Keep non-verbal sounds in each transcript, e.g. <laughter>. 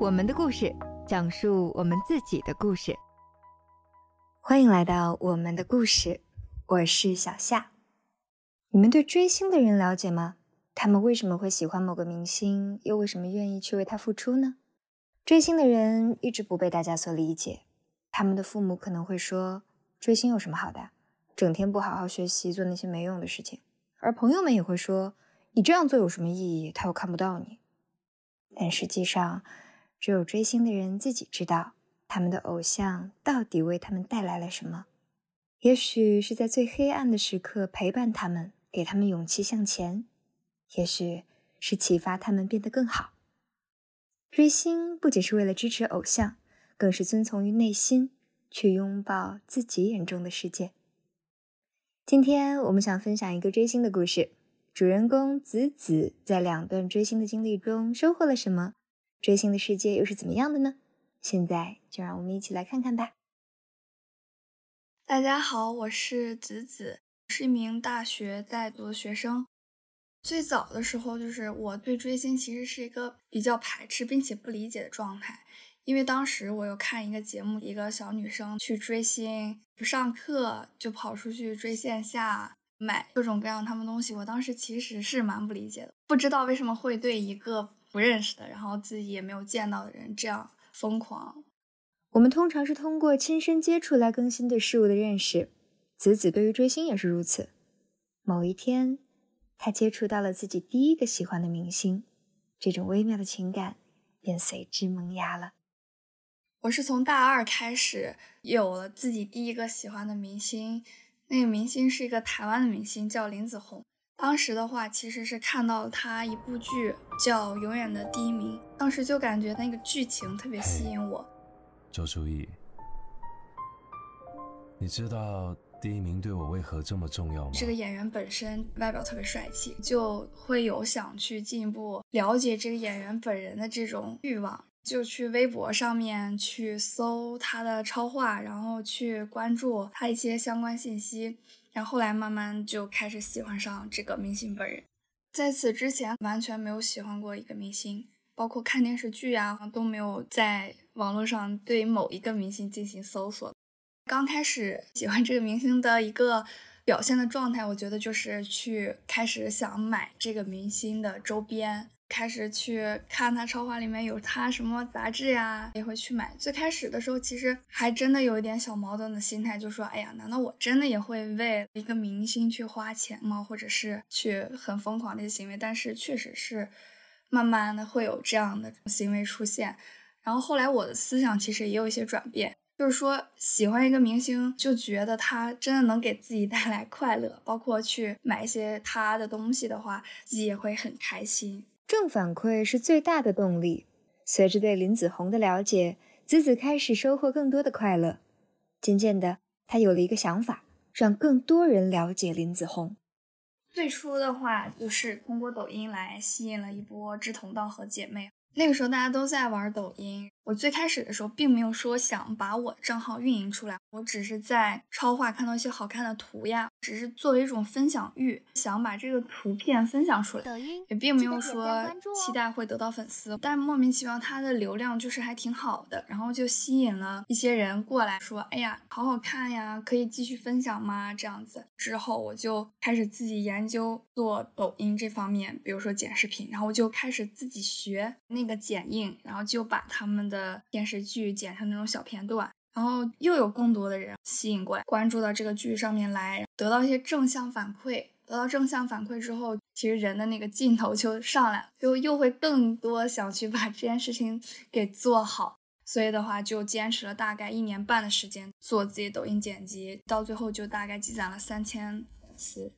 我们的故事，讲述我们自己的故事。欢迎来到我们的故事，我是小夏。你们对追星的人了解吗？他们为什么会喜欢某个明星，又为什么愿意去为他付出呢？追星的人一直不被大家所理解。他们的父母可能会说：“追星有什么好的？整天不好好学习，做那些没用的事情。”而朋友们也会说：“你这样做有什么意义？他又看不到你。”但实际上，只有追星的人自己知道，他们的偶像到底为他们带来了什么。也许是在最黑暗的时刻陪伴他们，给他们勇气向前；也许是启发他们变得更好。追星不仅是为了支持偶像，更是遵从于内心，去拥抱自己眼中的世界。今天我们想分享一个追星的故事，主人公子子在两段追星的经历中收获了什么？追星的世界又是怎么样的呢？现在就让我们一起来看看吧。大家好，我是子子，是一名大学在读的学生。最早的时候，就是我对追星其实是一个比较排斥并且不理解的状态，因为当时我有看一个节目，一个小女生去追星，不上课就跑出去追线下，买各种各样他们东西。我当时其实是蛮不理解的，不知道为什么会对一个不认识的，然后自己也没有见到的人这样疯狂。我们通常是通过亲身接触来更新对事物的认识，子子对于追星也是如此。某一天。他接触到了自己第一个喜欢的明星，这种微妙的情感便随之萌芽了。我是从大二开始有了自己第一个喜欢的明星，那个明星是一个台湾的明星，叫林子闳。当时的话，其实是看到了他一部剧叫《永远的第一名》，当时就感觉那个剧情特别吸引我。周书意，你知道？第一名对我为何这么重要吗？这个演员本身外表特别帅气，就会有想去进一步了解这个演员本人的这种欲望，就去微博上面去搜他的超话，然后去关注他一些相关信息，然后后来慢慢就开始喜欢上这个明星本人。在此之前完全没有喜欢过一个明星，包括看电视剧啊都没有在网络上对某一个明星进行搜索。刚开始喜欢这个明星的一个表现的状态，我觉得就是去开始想买这个明星的周边，开始去看他超话里面有他什么杂志呀，也会去买。最开始的时候，其实还真的有一点小矛盾的心态，就说：“哎呀，难道我真的也会为一个明星去花钱吗？或者是去很疯狂的一些行为？”但是确实是慢慢的会有这样的行为出现。然后后来我的思想其实也有一些转变。就是说，喜欢一个明星，就觉得他真的能给自己带来快乐，包括去买一些他的东西的话，自己也会很开心。正反馈是最大的动力。随着对林子闳的了解，子子开始收获更多的快乐。渐渐的，她有了一个想法，让更多人了解林子闳。最初的话，就是通过抖音来吸引了一波志同道合姐妹。那个时候大家都在玩抖音，我最开始的时候并没有说想把我账号运营出来，我只是在超话看到一些好看的图呀，只是作为一种分享欲，想把这个图片分享出来，抖音也并没有说期待会得到粉丝，但莫名其妙它的流量就是还挺好的，然后就吸引了一些人过来说，哎呀，好好看呀，可以继续分享吗？这样子之后我就开始自己研究做抖音这方面，比如说剪视频，然后我就开始自己学那。那个剪映，然后就把他们的电视剧剪成那种小片段，然后又有更多的人吸引过来，关注到这个剧上面来，得到一些正向反馈。得到正向反馈之后，其实人的那个劲头就上来了，就又会更多想去把这件事情给做好。所以的话，就坚持了大概一年半的时间做自己抖音剪辑，到最后就大概积攒了三千词。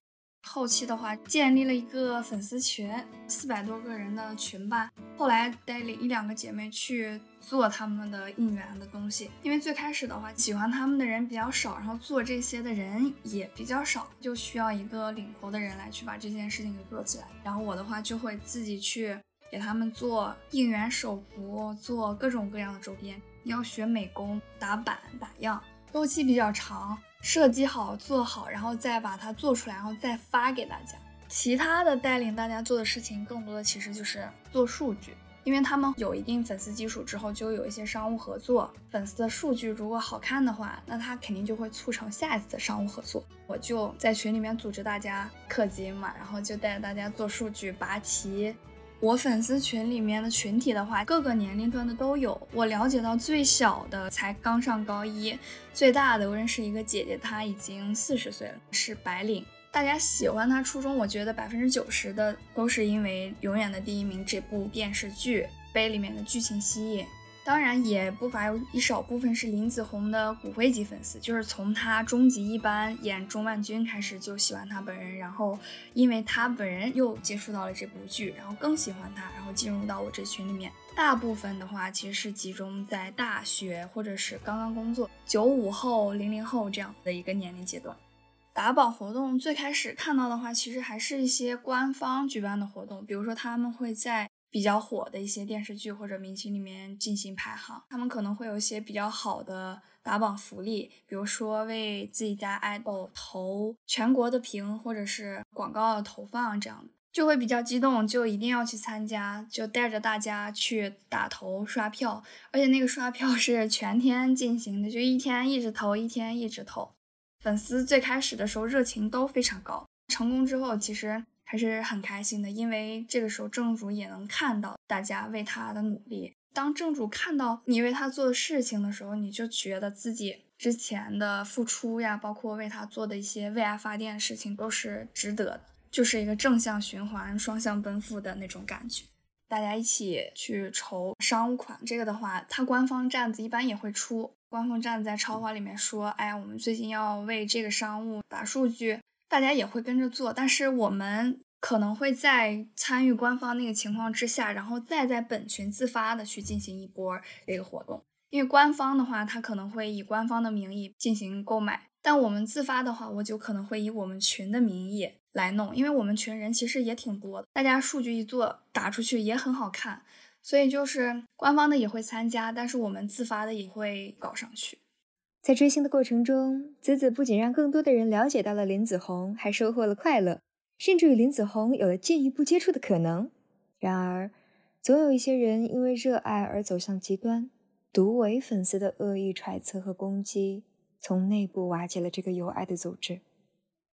后期的话，建立了一个粉丝群，四百多个人的群吧。后来带领一两个姐妹去做他们的应援的东西，因为最开始的话，喜欢他们的人比较少，然后做这些的人也比较少，就需要一个领头的人来去把这件事情给做起来。然后我的话就会自己去给他们做应援手幅，做各种各样的周边。你要学美工，打板打样，周期比较长。设计好做好，然后再把它做出来，然后再发给大家。其他的带领大家做的事情，更多的其实就是做数据，因为他们有一定粉丝基础之后，就有一些商务合作。粉丝的数据如果好看的话，那他肯定就会促成下一次的商务合作。我就在群里面组织大家氪金嘛，然后就带着大家做数据拔旗。我粉丝群里面的群体的话，各个年龄段的都有。我了解到最小的才刚上高一，最大的我认识一个姐姐，她已经四十岁了，是白领。大家喜欢他初衷，我觉得百分之九十的都是因为《永远的第一名》这部电视剧被里面的剧情吸引。当然，也不乏有一少部分是林子闳的骨灰级粉丝，就是从他终极一班演钟万钧开始就喜欢他本人，然后因为他本人又接触到了这部剧，然后更喜欢他，然后进入到我这群里面。大部分的话其实是集中在大学或者是刚刚工作，九五后、零零后这样的一个年龄阶段。打榜活动最开始看到的话，其实还是一些官方举办的活动，比如说他们会在。比较火的一些电视剧或者明星里面进行排行，他们可能会有一些比较好的打榜福利，比如说为自己家爱豆投全国的屏或者是广告的投放，这样就会比较激动，就一定要去参加，就带着大家去打头刷票，而且那个刷票是全天进行的，就一天一直投，一天一直投。粉丝最开始的时候热情都非常高，成功之后其实。还是很开心的，因为这个时候正主也能看到大家为他的努力。当正主看到你为他做的事情的时候，你就觉得自己之前的付出呀，包括为他做的一些为爱发电的事情都是值得的，就是一个正向循环、双向奔赴的那种感觉。大家一起去筹商务款，这个的话，他官方站子一般也会出。官方站在超话里面说：“哎呀，我们最近要为这个商务打数据。”大家也会跟着做，但是我们可能会在参与官方那个情况之下，然后再在本群自发的去进行一波这个活动。因为官方的话，他可能会以官方的名义进行购买，但我们自发的话，我就可能会以我们群的名义来弄，因为我们群人其实也挺多的，大家数据一做打出去也很好看，所以就是官方的也会参加，但是我们自发的也会搞上去。在追星的过程中，子子不仅让更多的人了解到了林子闳，还收获了快乐，甚至与林子闳有了进一步接触的可能。然而，总有一些人因为热爱而走向极端，独为粉丝的恶意揣测和攻击，从内部瓦解了这个有爱的组织。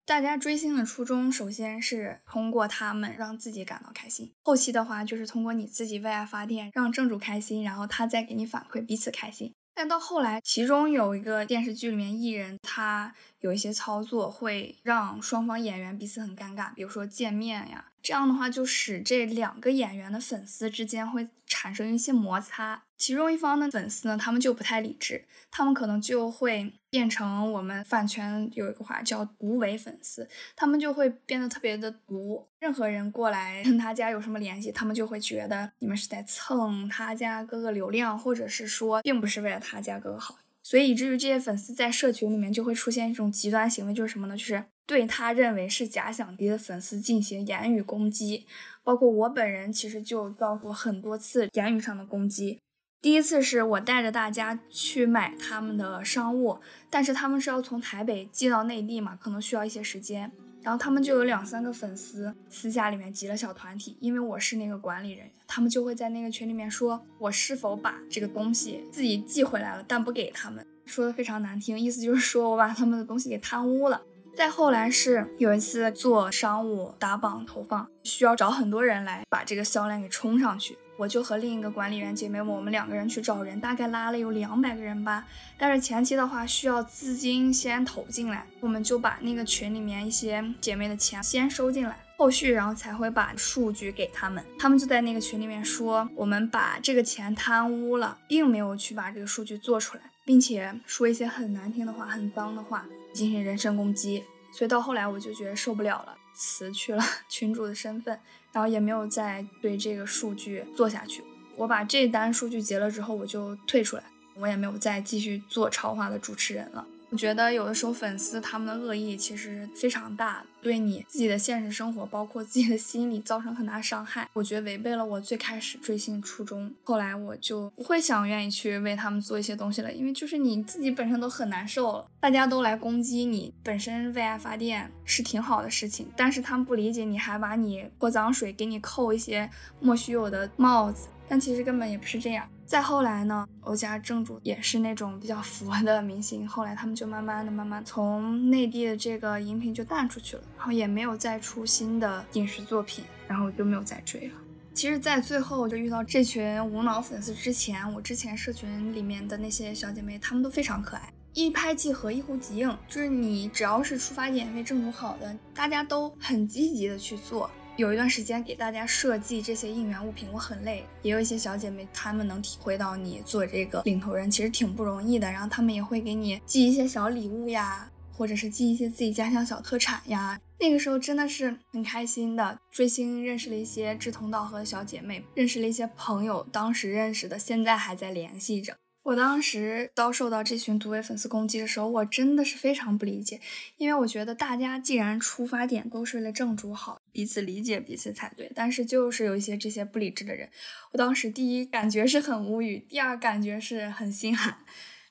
大家追星的初衷，首先是通过他们让自己感到开心，后期的话就是通过你自己为爱发电，让正主开心，然后他再给你反馈，彼此开心。但到后来，其中有一个电视剧里面艺人，他有一些操作会让双方演员彼此很尴尬，比如说见面呀，这样的话就使这两个演员的粉丝之间会产生一些摩擦。其中一方的粉丝呢，他们就不太理智，他们可能就会变成我们饭圈有一个话叫“毒唯粉丝”，他们就会变得特别的毒。任何人过来跟他家有什么联系，他们就会觉得你们是在蹭他家哥哥流量，或者是说并不是为了他家哥哥好。所以以至于这些粉丝在社群里面就会出现一种极端行为，就是什么呢？就是对他认为是假想敌的粉丝进行言语攻击。包括我本人其实就遭过很多次言语上的攻击。第一次是我带着大家去买他们的商务，但是他们是要从台北寄到内地嘛，可能需要一些时间。然后他们就有两三个粉丝私下里面集了小团体，因为我是那个管理人员，他们就会在那个群里面说我是否把这个东西自己寄回来了，但不给他们，说的非常难听，意思就是说我把他们的东西给贪污了。再后来是有一次做商务打榜投放，需要找很多人来把这个销量给冲上去。我就和另一个管理员姐妹，我们两个人去找人，大概拉了有两百个人吧。但是前期的话需要资金先投进来，我们就把那个群里面一些姐妹的钱先收进来，后续然后才会把数据给他们。他们就在那个群里面说，我们把这个钱贪污了，并没有去把这个数据做出来，并且说一些很难听的话、很脏的话，进行人身攻击。所以到后来我就觉得受不了了，辞去了 <laughs> 群主的身份。然后也没有再对这个数据做下去。我把这单数据结了之后，我就退出来，我也没有再继续做超话的主持人了。我觉得有的时候粉丝他们的恶意其实非常大，对你自己的现实生活，包括自己的心理造成很大伤害。我觉得违背了我最开始追星初衷。后来我就不会想愿意去为他们做一些东西了，因为就是你自己本身都很难受了，大家都来攻击你，本身为爱发电是挺好的事情，但是他们不理解，你还把你泼脏水，给你扣一些莫须有的帽子。但其实根本也不是这样。再后来呢，欧家正主也是那种比较佛的明星，后来他们就慢慢的、慢慢从内地的这个荧屏就淡出去了，然后也没有再出新的影视作品，然后就没有再追了。其实，在最后就遇到这群无脑粉丝之前，我之前社群里面的那些小姐妹，她们都非常可爱，一拍即合，一呼即应。就是你只要是出发点为正主好的，大家都很积极的去做。有一段时间给大家设计这些应援物品，我很累。也有一些小姐妹，她们能体会到你做这个领头人其实挺不容易的，然后她们也会给你寄一些小礼物呀，或者是寄一些自己家乡小特产呀。那个时候真的是很开心的，追星认识了一些志同道合的小姐妹，认识了一些朋友，当时认识的，现在还在联系着。我当时遭受到这群毒唯粉丝攻击的时候，我真的是非常不理解，因为我觉得大家既然出发点都是为了正主好，彼此理解彼此才对。但是就是有一些这些不理智的人，我当时第一感觉是很无语，第二感觉是很心寒。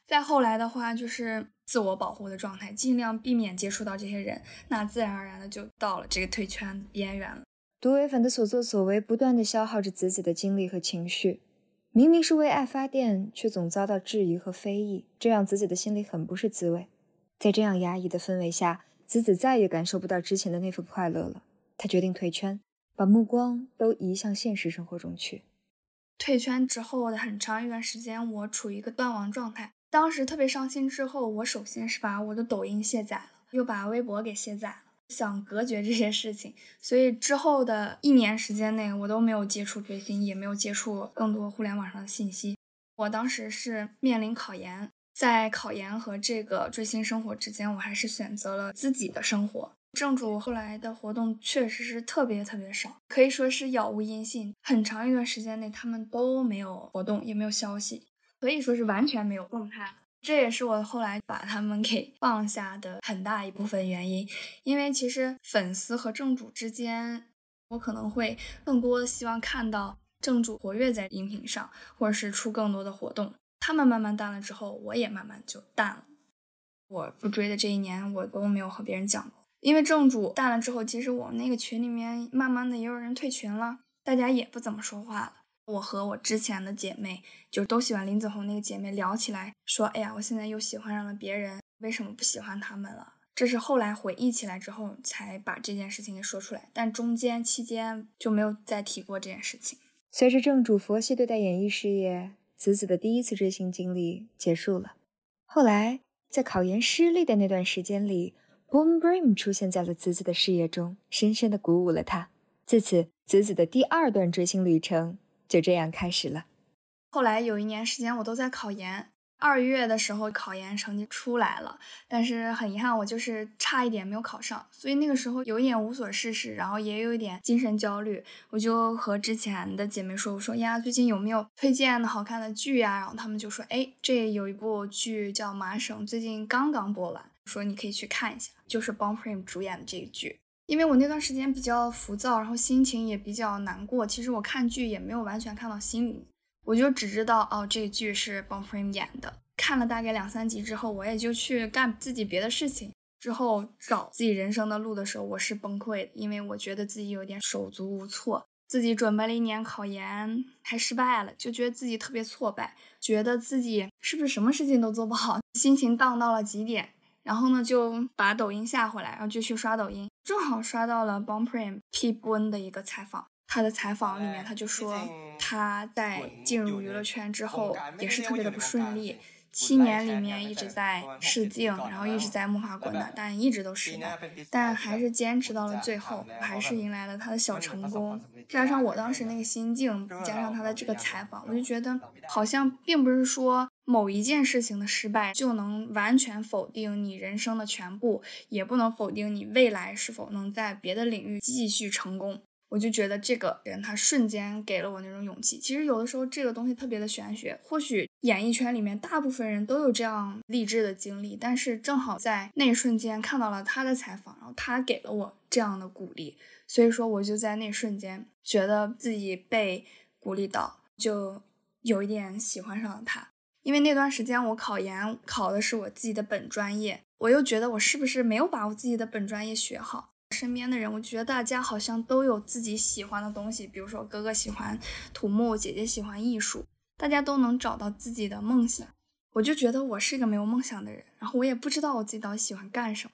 再后来的话，就是自我保护的状态，尽量避免接触到这些人，那自然而然的就到了这个退圈边缘了。毒唯粉的所作所为，不断的消耗着子子的精力和情绪。明明是为爱发电，却总遭到质疑和非议，这让子子的心里很不是滋味。在这样压抑的氛围下，子子再也感受不到之前的那份快乐了。他决定退圈，把目光都移向现实生活中去。退圈之后的很长一段时间，我处于一个断网状态。当时特别伤心，之后我首先是把我的抖音卸载了，又把微博给卸载了。想隔绝这些事情，所以之后的一年时间内，我都没有接触追星，也没有接触更多互联网上的信息。我当时是面临考研，在考研和这个追星生活之间，我还是选择了自己的生活。正主后来的活动确实是特别特别少，可以说是杳无音信。很长一段时间内，他们都没有活动，也没有消息，可以说是完全没有动态。这也是我后来把他们给放下的很大一部分原因，因为其实粉丝和正主之间，我可能会更多的希望看到正主活跃在荧屏上，或者是出更多的活动。他们慢慢淡了之后，我也慢慢就淡了。我不追的这一年，我都没有和别人讲过，因为正主淡了之后，其实我们那个群里面慢慢的也有人退群了，大家也不怎么说话了。我和我之前的姐妹，就都喜欢林子宏那个姐妹聊起来，说：“哎呀，我现在又喜欢上了别人，为什么不喜欢他们了？”这是后来回忆起来之后才把这件事情给说出来，但中间期间就没有再提过这件事情。随着正主佛系对待演艺事业，子子的第一次追星经历结束了。后来在考研失利的那段时间里，Boom Brim 出现在了子子的视野中，深深的鼓舞了他。自此，子子的第二段追星旅程。就这样开始了。后来有一年时间，我都在考研。二月的时候，考研成绩出来了，但是很遗憾，我就是差一点没有考上。所以那个时候有一点无所事事，然后也有一点精神焦虑。我就和之前的姐妹说：“我说呀，最近有没有推荐的好看的剧呀？”然后她们就说：“哎，这有一部剧叫《麻省》，最近刚刚播完，说你可以去看一下，就是 Bon Prim 主演的这个剧。”因为我那段时间比较浮躁，然后心情也比较难过。其实我看剧也没有完全看到心里，我就只知道哦，这个剧是 b o n f r a m e 演的。看了大概两三集之后，我也就去干自己别的事情。之后找自己人生的路的时候，我是崩溃的，因为我觉得自己有点手足无措。自己准备了一年考研还失败了，就觉得自己特别挫败，觉得自己是不是什么事情都做不好，心情荡到了极点。然后呢，就把抖音下回来，然后就去刷抖音，正好刷到了 Bon Prim P b o n 的一个采访。他的采访里面，他就说他在进入娱乐圈之后也是特别的不顺利。七年里面一直在试镜，然后一直在摸爬滚打，但一直都失败，但还是坚持到了最后，还是迎来了他的小成功。加上我当时那个心境，加上他的这个采访，我就觉得好像并不是说某一件事情的失败就能完全否定你人生的全部，也不能否定你未来是否能在别的领域继续成功。我就觉得这个人他瞬间给了我那种勇气。其实有的时候这个东西特别的玄学，或许演艺圈里面大部分人都有这样励志的经历，但是正好在那一瞬间看到了他的采访，然后他给了我这样的鼓励，所以说我就在那瞬间觉得自己被鼓励到，就有一点喜欢上了他。因为那段时间我考研考的是我自己的本专业，我又觉得我是不是没有把我自己的本专业学好。身边的人，我觉得大家好像都有自己喜欢的东西，比如说哥哥喜欢土木，姐姐喜欢艺术，大家都能找到自己的梦想。我就觉得我是一个没有梦想的人，然后我也不知道我自己到底喜欢干什么。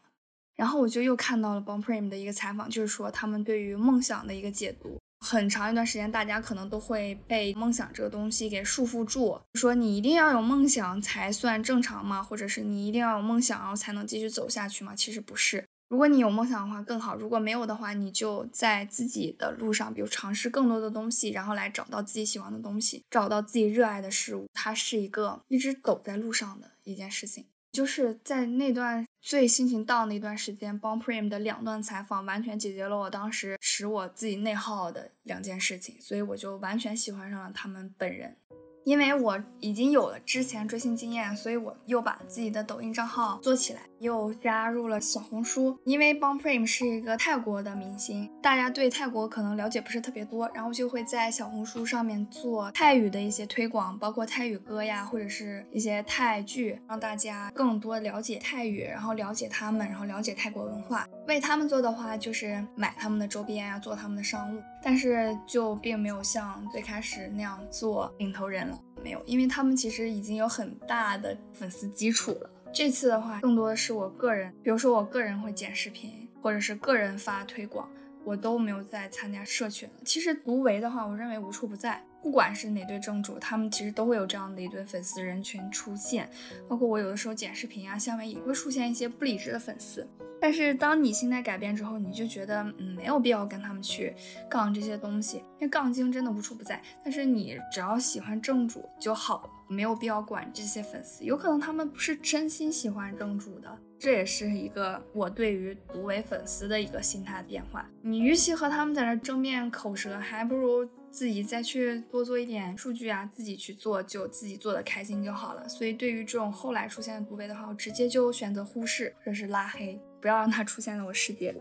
然后我就又看到了 Bon Prem 的一个采访，就是说他们对于梦想的一个解读。很长一段时间，大家可能都会被梦想这个东西给束缚住，说你一定要有梦想才算正常吗？或者是你一定要有梦想，然后才能继续走下去吗？其实不是。如果你有梦想的话更好，如果没有的话，你就在自己的路上，比如尝试更多的东西，然后来找到自己喜欢的东西，找到自己热爱的事物。它是一个一直走在路上的一件事情。就是在那段最心情 down 的一段时间，Bon PRIM 的两段采访完全解决了我当时使我自己内耗的两件事情，所以我就完全喜欢上了他们本人。因为我已经有了之前追星经验，所以我又把自己的抖音账号做起来，又加入了小红书。因为 Bon Prem 是一个泰国的明星，大家对泰国可能了解不是特别多，然后就会在小红书上面做泰语的一些推广，包括泰语歌呀，或者是一些泰剧，让大家更多了解泰语，然后了解他们，然后了解泰国文化。为他们做的话，就是买他们的周边啊，做他们的商务，但是就并没有像最开始那样做领头人了，没有，因为他们其实已经有很大的粉丝基础了。这次的话，更多的是我个人，比如说我个人会剪视频，或者是个人发推广，我都没有再参加社群了。其实独维的话，我认为无处不在。不管是哪对正主，他们其实都会有这样的一对粉丝人群出现，包括我有的时候剪视频啊，下面也会出现一些不理智的粉丝。但是当你心态改变之后，你就觉得嗯没有必要跟他们去杠这些东西，因为杠精真的无处不在。但是你只要喜欢正主就好了，没有必要管这些粉丝，有可能他们不是真心喜欢正主的。这也是一个我对于独为粉丝的一个心态变化。你与其和他们在那正面口舌，还不如。自己再去多做一点数据啊，自己去做就自己做的开心就好了。所以对于这种后来出现的独唯的话，我直接就选择忽视或者是拉黑，不要让它出现在我世界里。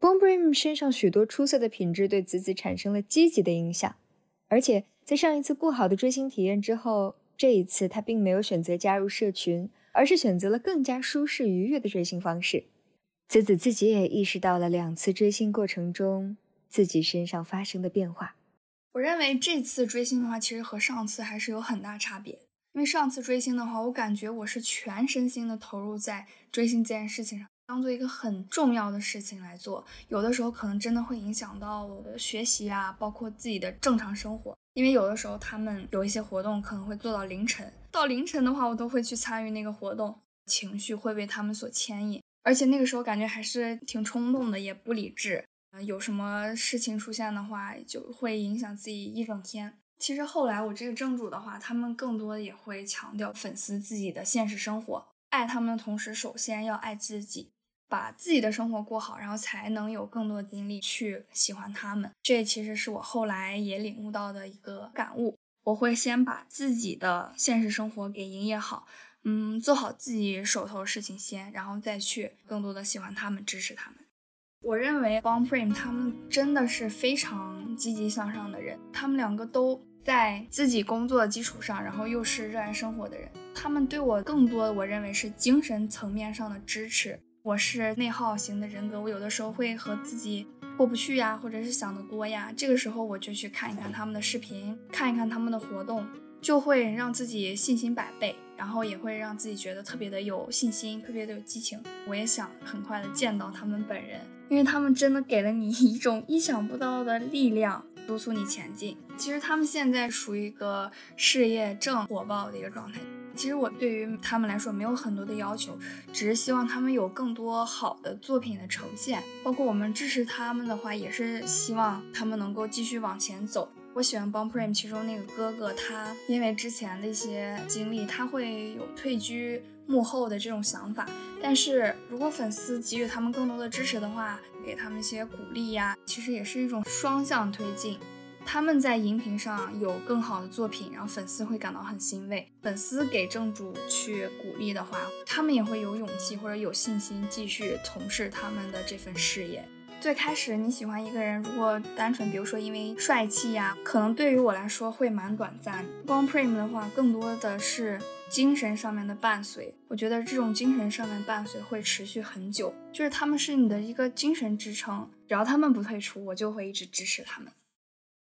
Bombrim 身上许多出色的品质对子子产生了积极的影响，而且在上一次不好的追星体验之后，这一次他并没有选择加入社群，而是选择了更加舒适愉悦的追星方式。子子自己也意识到了两次追星过程中。自己身上发生的变化，我认为这次追星的话，其实和上次还是有很大差别。因为上次追星的话，我感觉我是全身心的投入在追星这件事情上，当做一个很重要的事情来做。有的时候可能真的会影响到我的学习啊，包括自己的正常生活。因为有的时候他们有一些活动可能会做到凌晨，到凌晨的话，我都会去参与那个活动，情绪会被他们所牵引，而且那个时候感觉还是挺冲动的，也不理智。有什么事情出现的话，就会影响自己一整天。其实后来我这个正主的话，他们更多的也会强调粉丝自己的现实生活，爱他们的同时，首先要爱自己，把自己的生活过好，然后才能有更多的精力去喜欢他们。这其实是我后来也领悟到的一个感悟。我会先把自己的现实生活给营业好，嗯，做好自己手头的事情先，然后再去更多的喜欢他们，支持他们。我认为 Bon Prem 他们真的是非常积极向上的人，他们两个都在自己工作的基础上，然后又是热爱生活的人。他们对我更多的，我认为是精神层面上的支持。我是内耗型的人格，我有的时候会和自己过不去呀，或者是想得多呀，这个时候我就去看一看他们的视频，看一看他们的活动。就会让自己信心百倍，然后也会让自己觉得特别的有信心，特别的有激情。我也想很快的见到他们本人，因为他们真的给了你一种意想不到的力量，督促你前进。其实他们现在属于一个事业正火爆的一个状态。其实我对于他们来说没有很多的要求，只是希望他们有更多好的作品的呈现。包括我们支持他们的话，也是希望他们能够继续往前走。我喜欢 Bon Prem 其中那个哥哥，他因为之前的一些经历，他会有退居幕后的这种想法。但是如果粉丝给予他们更多的支持的话，给他们一些鼓励呀，其实也是一种双向推进。他们在荧屏上有更好的作品，然后粉丝会感到很欣慰。粉丝给正主去鼓励的话，他们也会有勇气或者有信心继续从事他们的这份事业。最开始你喜欢一个人，如果单纯比如说因为帅气呀，可能对于我来说会蛮短暂。光 Prime 的话，更多的是精神上面的伴随。我觉得这种精神上面伴随会持续很久，就是他们是你的一个精神支撑，只要他们不退出，我就会一直支持他们。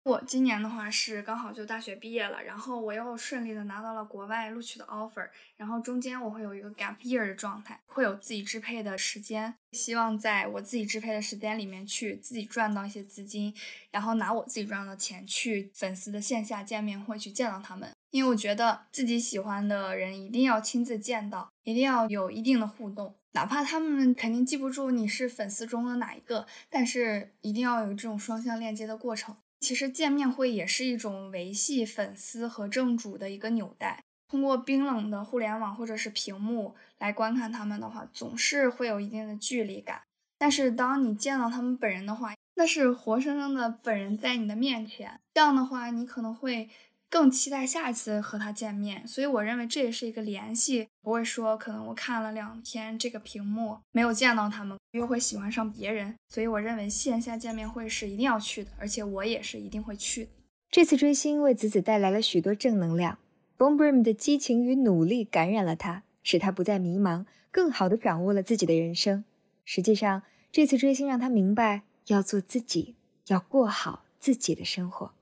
我今年的话是刚好就大学毕业了，然后我又顺利的拿到了国外录取的 offer，然后中间我会有一个 gap year 的状态，会有自己支配的时间，希望在我自己支配的时间里面去自己赚到一些资金，然后拿我自己赚到的钱去粉丝的线下见面会去见到他们，因为我觉得自己喜欢的人一定要亲自见到，一定要有一定的互动，哪怕他们肯定记不住你是粉丝中的哪一个，但是一定要有这种双向链接的过程。其实见面会也是一种维系粉丝和正主的一个纽带。通过冰冷的互联网或者是屏幕来观看他们的话，总是会有一定的距离感。但是当你见到他们本人的话，那是活生生的本人在你的面前。这样的话，你可能会。更期待下一次和他见面，所以我认为这也是一个联系，不会说可能我看了两天这个屏幕没有见到他们，又会喜欢上别人，所以我认为线下见面会是一定要去的，而且我也是一定会去的。这次追星为子子带来了许多正能量，Bombrim 的激情与努力感染了他，使他不再迷茫，更好的掌握了自己的人生。实际上，这次追星让他明白要做自己，要过好自己的生活。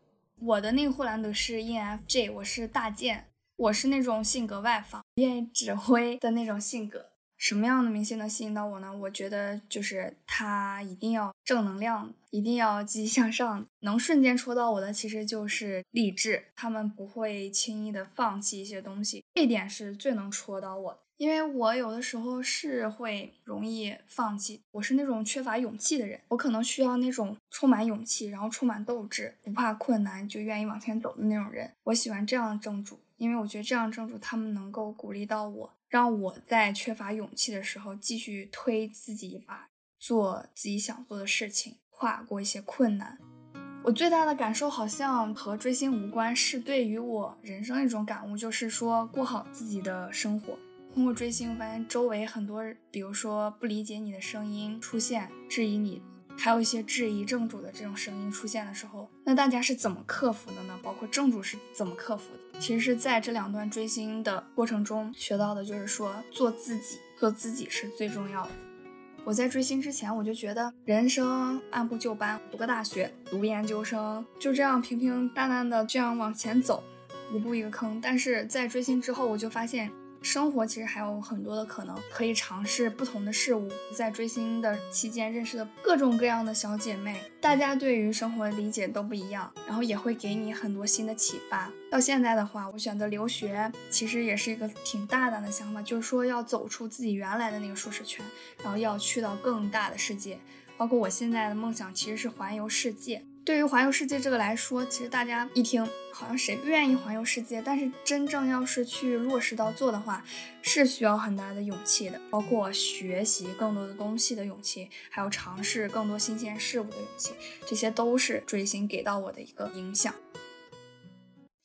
我的那个霍兰德是 ENFJ，我是大件，我是那种性格外放、愿意指挥的那种性格。什么样的明星能吸引到我呢？我觉得就是他一定要正能量，一定要积极向上，能瞬间戳到我的，其实就是励志。他们不会轻易的放弃一些东西，这点是最能戳到我的。因为我有的时候是会容易放弃，我是那种缺乏勇气的人，我可能需要那种充满勇气，然后充满斗志，不怕困难就愿意往前走的那种人。我喜欢这样的正主，因为我觉得这样正主他们能够鼓励到我，让我在缺乏勇气的时候继续推自己一把，做自己想做的事情，跨过一些困难。我最大的感受好像和追星无关，是对于我人生一种感悟，就是说过好自己的生活。通过追星，发现周围很多，比如说不理解你的声音出现，质疑你，还有一些质疑正主的这种声音出现的时候，那大家是怎么克服的呢？包括正主是怎么克服的？其实在这两段追星的过程中学到的，就是说做自己，做自己是最重要的。我在追星之前，我就觉得人生按部就班，读个大学，读研究生，就这样平平淡淡的这样往前走，一步一个坑。但是在追星之后，我就发现。生活其实还有很多的可能，可以尝试不同的事物。在追星的期间认识的各种各样的小姐妹，大家对于生活的理解都不一样，然后也会给你很多新的启发。到现在的话，我选择留学，其实也是一个挺大胆的想法，就是说要走出自己原来的那个舒适圈，然后要去到更大的世界。包括我现在的梦想其实是环游世界。对于环游世界这个来说，其实大家一听好像谁不愿意环游世界？但是真正要是去落实到做的话，是需要很大的勇气的，包括学习更多的东西的勇气，还有尝试更多新鲜事物的勇气，这些都是追星给到我的一个影响。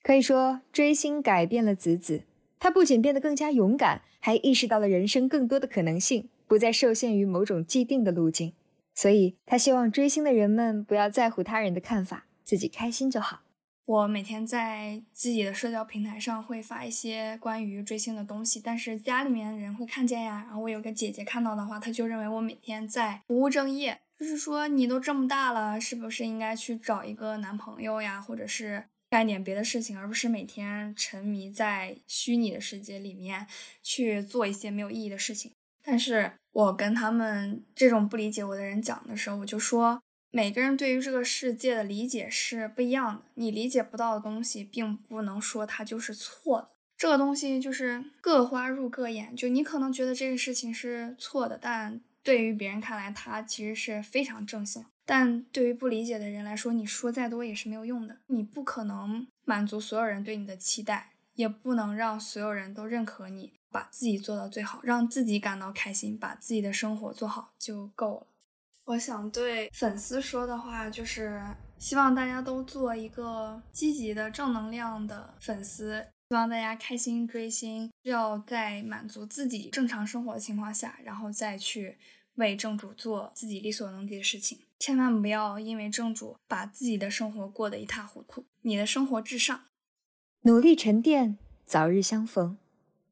可以说，追星改变了子子，他不仅变得更加勇敢，还意识到了人生更多的可能性，不再受限于某种既定的路径。所以他希望追星的人们不要在乎他人的看法，自己开心就好。我每天在自己的社交平台上会发一些关于追星的东西，但是家里面人会看见呀。然后我有个姐姐看到的话，她就认为我每天在不务正业，就是说你都这么大了，是不是应该去找一个男朋友呀，或者是干点别的事情，而不是每天沉迷在虚拟的世界里面去做一些没有意义的事情。但是我跟他们这种不理解我的人讲的时候，我就说，每个人对于这个世界的理解是不一样的。你理解不到的东西，并不能说它就是错的。这个东西就是各花入各眼，就你可能觉得这个事情是错的，但对于别人看来，它其实是非常正向。但对于不理解的人来说，你说再多也是没有用的。你不可能满足所有人对你的期待，也不能让所有人都认可你。把自己做到最好，让自己感到开心，把自己的生活做好就够了。我想对粉丝说的话就是，希望大家都做一个积极的、正能量的粉丝。希望大家开心追星，要在满足自己正常生活的情况下，然后再去为正主做自己力所能及的事情，千万不要因为正主把自己的生活过得一塌糊涂。你的生活至上，努力沉淀，早日相逢。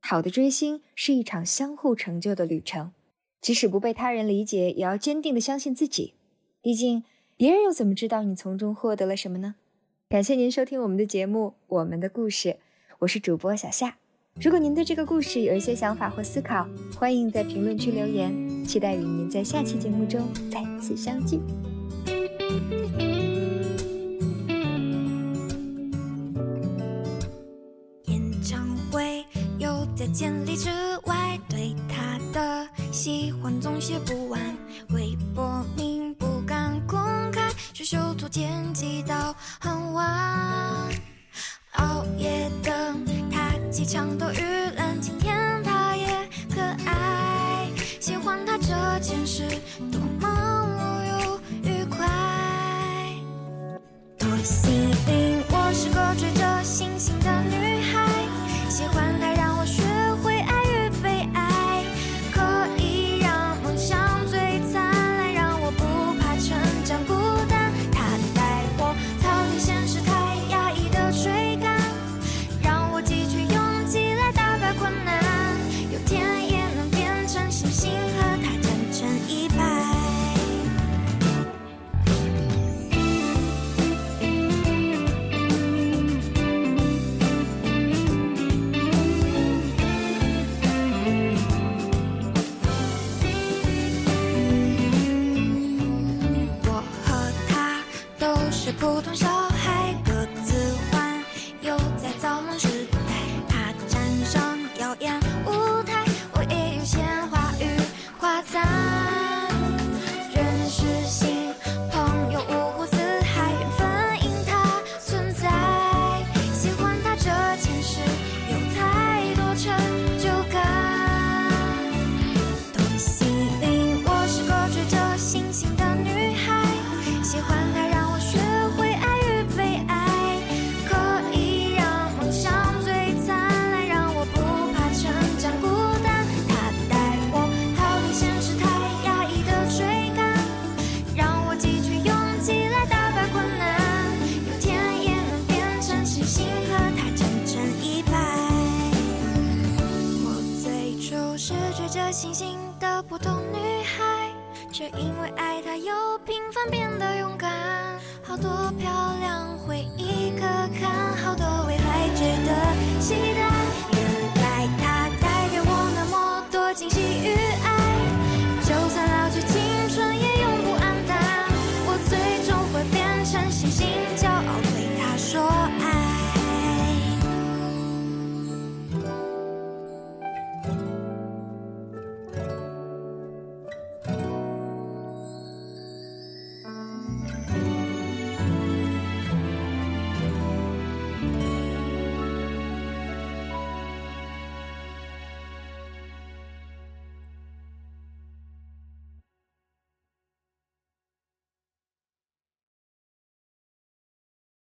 好的追星是一场相互成就的旅程，即使不被他人理解，也要坚定的相信自己。毕竟，别人又怎么知道你从中获得了什么呢？感谢您收听我们的节目《我们的故事》，我是主播小夏。如果您对这个故事有一些想法或思考，欢迎在评论区留言，期待与您在下期节目中再次相聚。千里之外，对他的喜欢总写不完。微博名不敢公开，却修图剪辑到很晚。熬夜等他机场的预览，是普通小我是追着星星的普通女孩却因为爱她又平凡变得勇敢。好多漂亮回忆可看好多未来值得期待。原来她带给我那么多惊喜与爱。